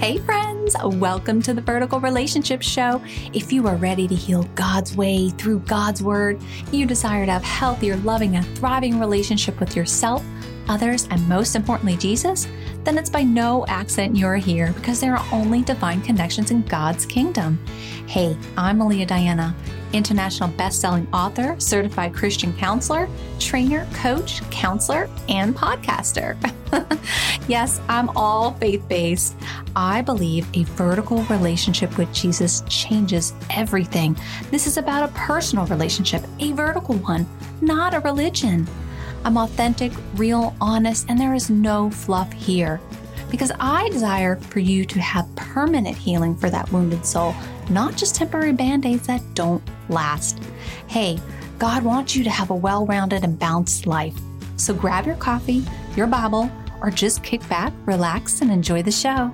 Hey, friends, welcome to the Vertical Relationship Show. If you are ready to heal God's way through God's Word, you desire to have healthier, loving, and thriving relationship with yourself, others, and most importantly, Jesus, then it's by no accident you're here because there are only divine connections in God's kingdom. Hey, I'm Melia Diana, international best-selling author, certified Christian counselor, trainer, coach, counselor, and podcaster. yes, I'm all faith-based. I believe a vertical relationship with Jesus changes everything. This is about a personal relationship, a vertical one, not a religion. I'm authentic, real, honest, and there is no fluff here. Because I desire for you to have permanent healing for that wounded soul, not just temporary band aids that don't last. Hey, God wants you to have a well rounded and balanced life. So grab your coffee, your Bible, or just kick back, relax, and enjoy the show.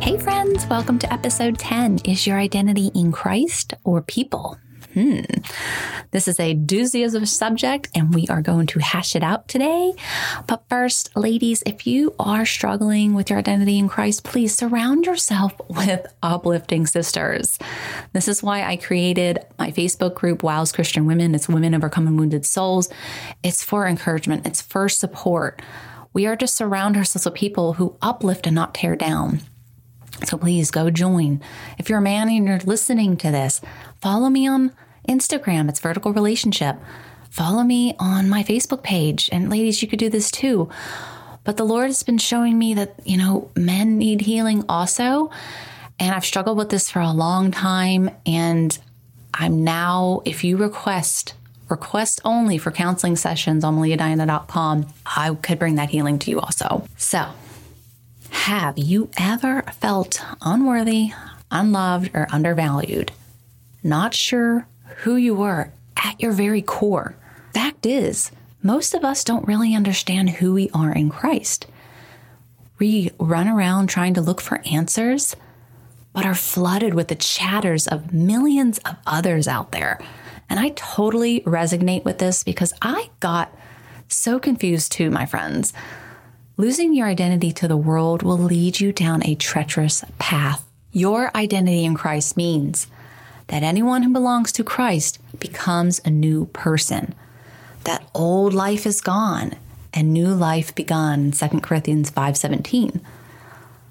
Hey, friends, welcome to episode 10 Is Your Identity in Christ or People? Hmm. This is a doozy of a subject, and we are going to hash it out today. But first, ladies, if you are struggling with your identity in Christ, please surround yourself with uplifting sisters. This is why I created my Facebook group, WOW's Christian Women. It's Women Overcoming Wounded Souls. It's for encouragement, it's for support. We are to surround ourselves with people who uplift and not tear down. So please go join. If you're a man and you're listening to this, follow me on Instagram. It's Vertical Relationship. Follow me on my Facebook page. And ladies, you could do this too. But the Lord has been showing me that, you know, men need healing also. And I've struggled with this for a long time. And I'm now, if you request, request only for counseling sessions on meliadiana.com, I could bring that healing to you also. So, have you ever felt unworthy, unloved, or undervalued? Not sure who you were at your very core. Fact is, most of us don't really understand who we are in Christ. We run around trying to look for answers, but are flooded with the chatters of millions of others out there. And I totally resonate with this because I got so confused too, my friends. Losing your identity to the world will lead you down a treacherous path. Your identity in Christ means that anyone who belongs to Christ becomes a new person. That old life is gone and new life begun in 2 Corinthians 5:17.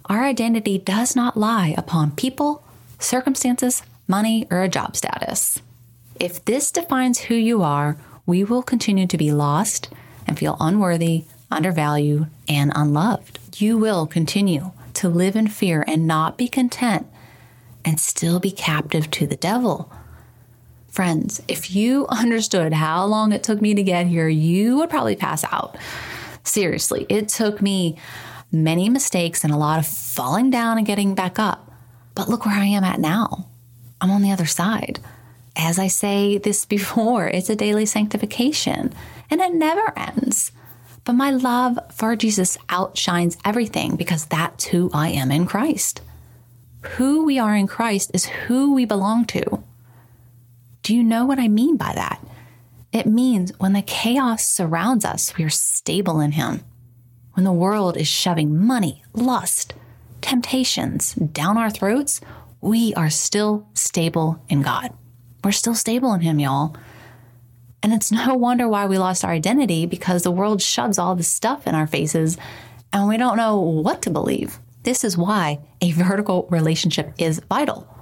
Our identity does not lie upon people, circumstances, money, or a job status. If this defines who you are, we will continue to be lost and feel unworthy undervalued, and unloved. You will continue to live in fear and not be content and still be captive to the devil. Friends, if you understood how long it took me to get here, you would probably pass out. Seriously, it took me many mistakes and a lot of falling down and getting back up. But look where I am at now. I'm on the other side. As I say this before, it's a daily sanctification and it never ends. But my love for Jesus outshines everything because that's who I am in Christ. Who we are in Christ is who we belong to. Do you know what I mean by that? It means when the chaos surrounds us, we are stable in Him. When the world is shoving money, lust, temptations down our throats, we are still stable in God. We're still stable in Him, y'all. And it's no wonder why we lost our identity because the world shoves all this stuff in our faces and we don't know what to believe. This is why a vertical relationship is vital.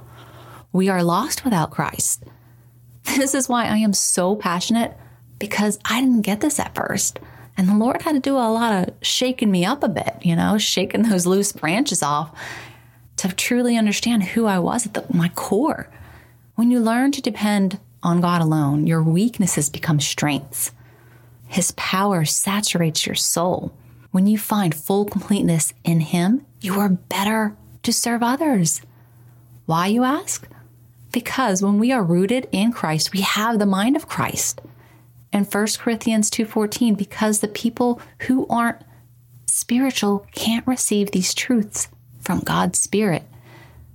We are lost without Christ. This is why I am so passionate because I didn't get this at first. And the Lord had to do a lot of shaking me up a bit, you know, shaking those loose branches off to truly understand who I was at the, my core. When you learn to depend on God alone, your weaknesses become strengths. His power saturates your soul. When you find full completeness in Him, you are better to serve others. Why, you ask? Because when we are rooted in Christ, we have the mind of Christ. In 1 Corinthians 2:14, because the people who aren't spiritual can't receive these truths from God's Spirit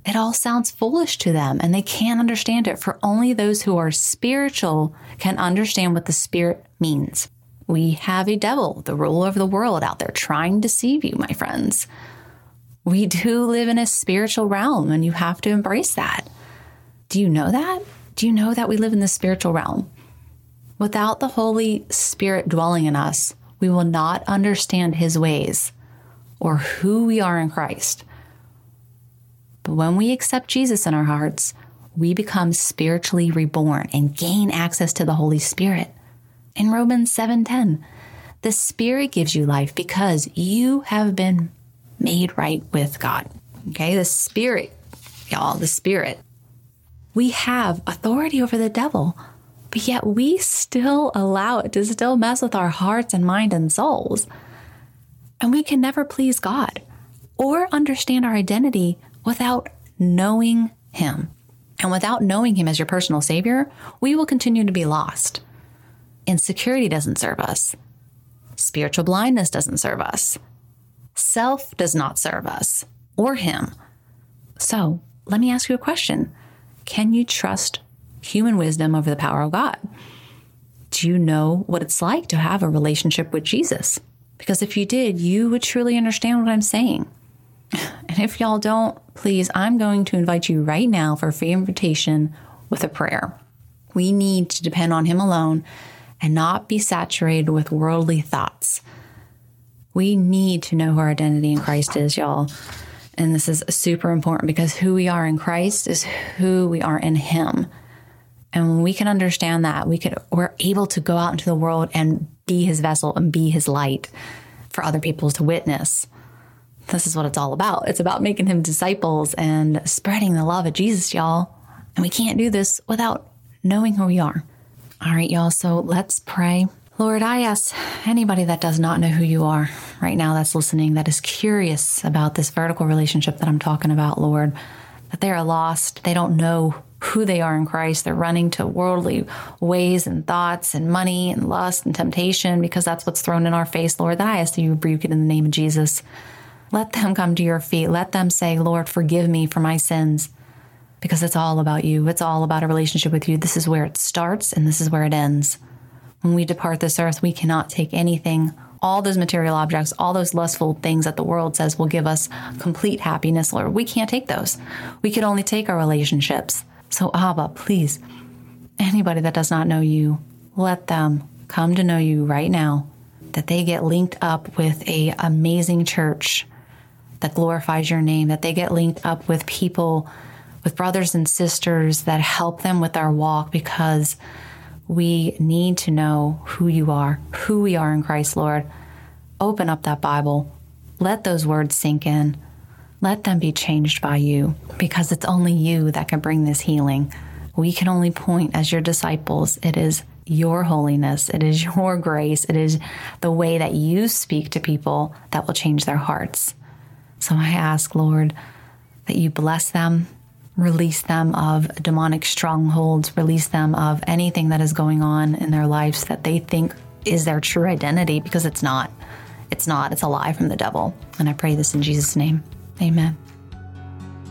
it all sounds foolish to them and they can't understand it, for only those who are spiritual can understand what the Spirit means. We have a devil, the ruler of the world, out there trying to deceive you, my friends. We do live in a spiritual realm, and you have to embrace that. Do you know that? Do you know that we live in the spiritual realm? Without the Holy Spirit dwelling in us, we will not understand his ways or who we are in Christ. But when we accept Jesus in our hearts, we become spiritually reborn and gain access to the Holy Spirit. In Romans 7:10, the Spirit gives you life because you have been made right with God. Okay, the Spirit, y'all, the Spirit. We have authority over the devil, but yet we still allow it to still mess with our hearts and mind and souls. And we can never please God or understand our identity without knowing Him. And without knowing Him as your personal Savior, we will continue to be lost. Insecurity doesn't serve us. Spiritual blindness doesn't serve us. Self does not serve us or Him. So let me ask you a question Can you trust human wisdom over the power of God? Do you know what it's like to have a relationship with Jesus? Because if you did, you would truly understand what I'm saying. And if y'all don't, please, I'm going to invite you right now for a free invitation with a prayer. We need to depend on Him alone and not be saturated with worldly thoughts. We need to know who our identity in Christ is, y'all. And this is super important because who we are in Christ is who we are in Him. And when we can understand that, we could we're able to go out into the world and be his vessel and be his light for other people to witness. This is what it's all about. It's about making him disciples and spreading the love of Jesus, y'all. And we can't do this without knowing who we are. All right, y'all. So let's pray. Lord, I ask anybody that does not know who you are right now that's listening, that is curious about this vertical relationship that I'm talking about, Lord, that they are lost. They don't know who they are in Christ. They're running to worldly ways and thoughts and money and lust and temptation because that's what's thrown in our face, Lord. That I ask that you rebuke it in the name of Jesus. Let them come to your feet. Let them say, Lord, forgive me for my sins because it's all about you. It's all about a relationship with you. This is where it starts and this is where it ends. When we depart this earth, we cannot take anything, all those material objects, all those lustful things that the world says will give us complete happiness, Lord. We can't take those. We can only take our relationships. So, Abba, please, anybody that does not know you, let them come to know you right now, that they get linked up with a amazing church that glorifies your name, that they get linked up with people, with brothers and sisters that help them with our walk because we need to know who you are, who we are in Christ, Lord. Open up that Bible. Let those words sink in. Let them be changed by you because it's only you that can bring this healing. We can only point as your disciples. It is your holiness, it is your grace, it is the way that you speak to people that will change their hearts. So I ask, Lord, that you bless them, release them of demonic strongholds, release them of anything that is going on in their lives that they think is their true identity because it's not. It's not. It's a lie from the devil. And I pray this in Jesus' name. Amen.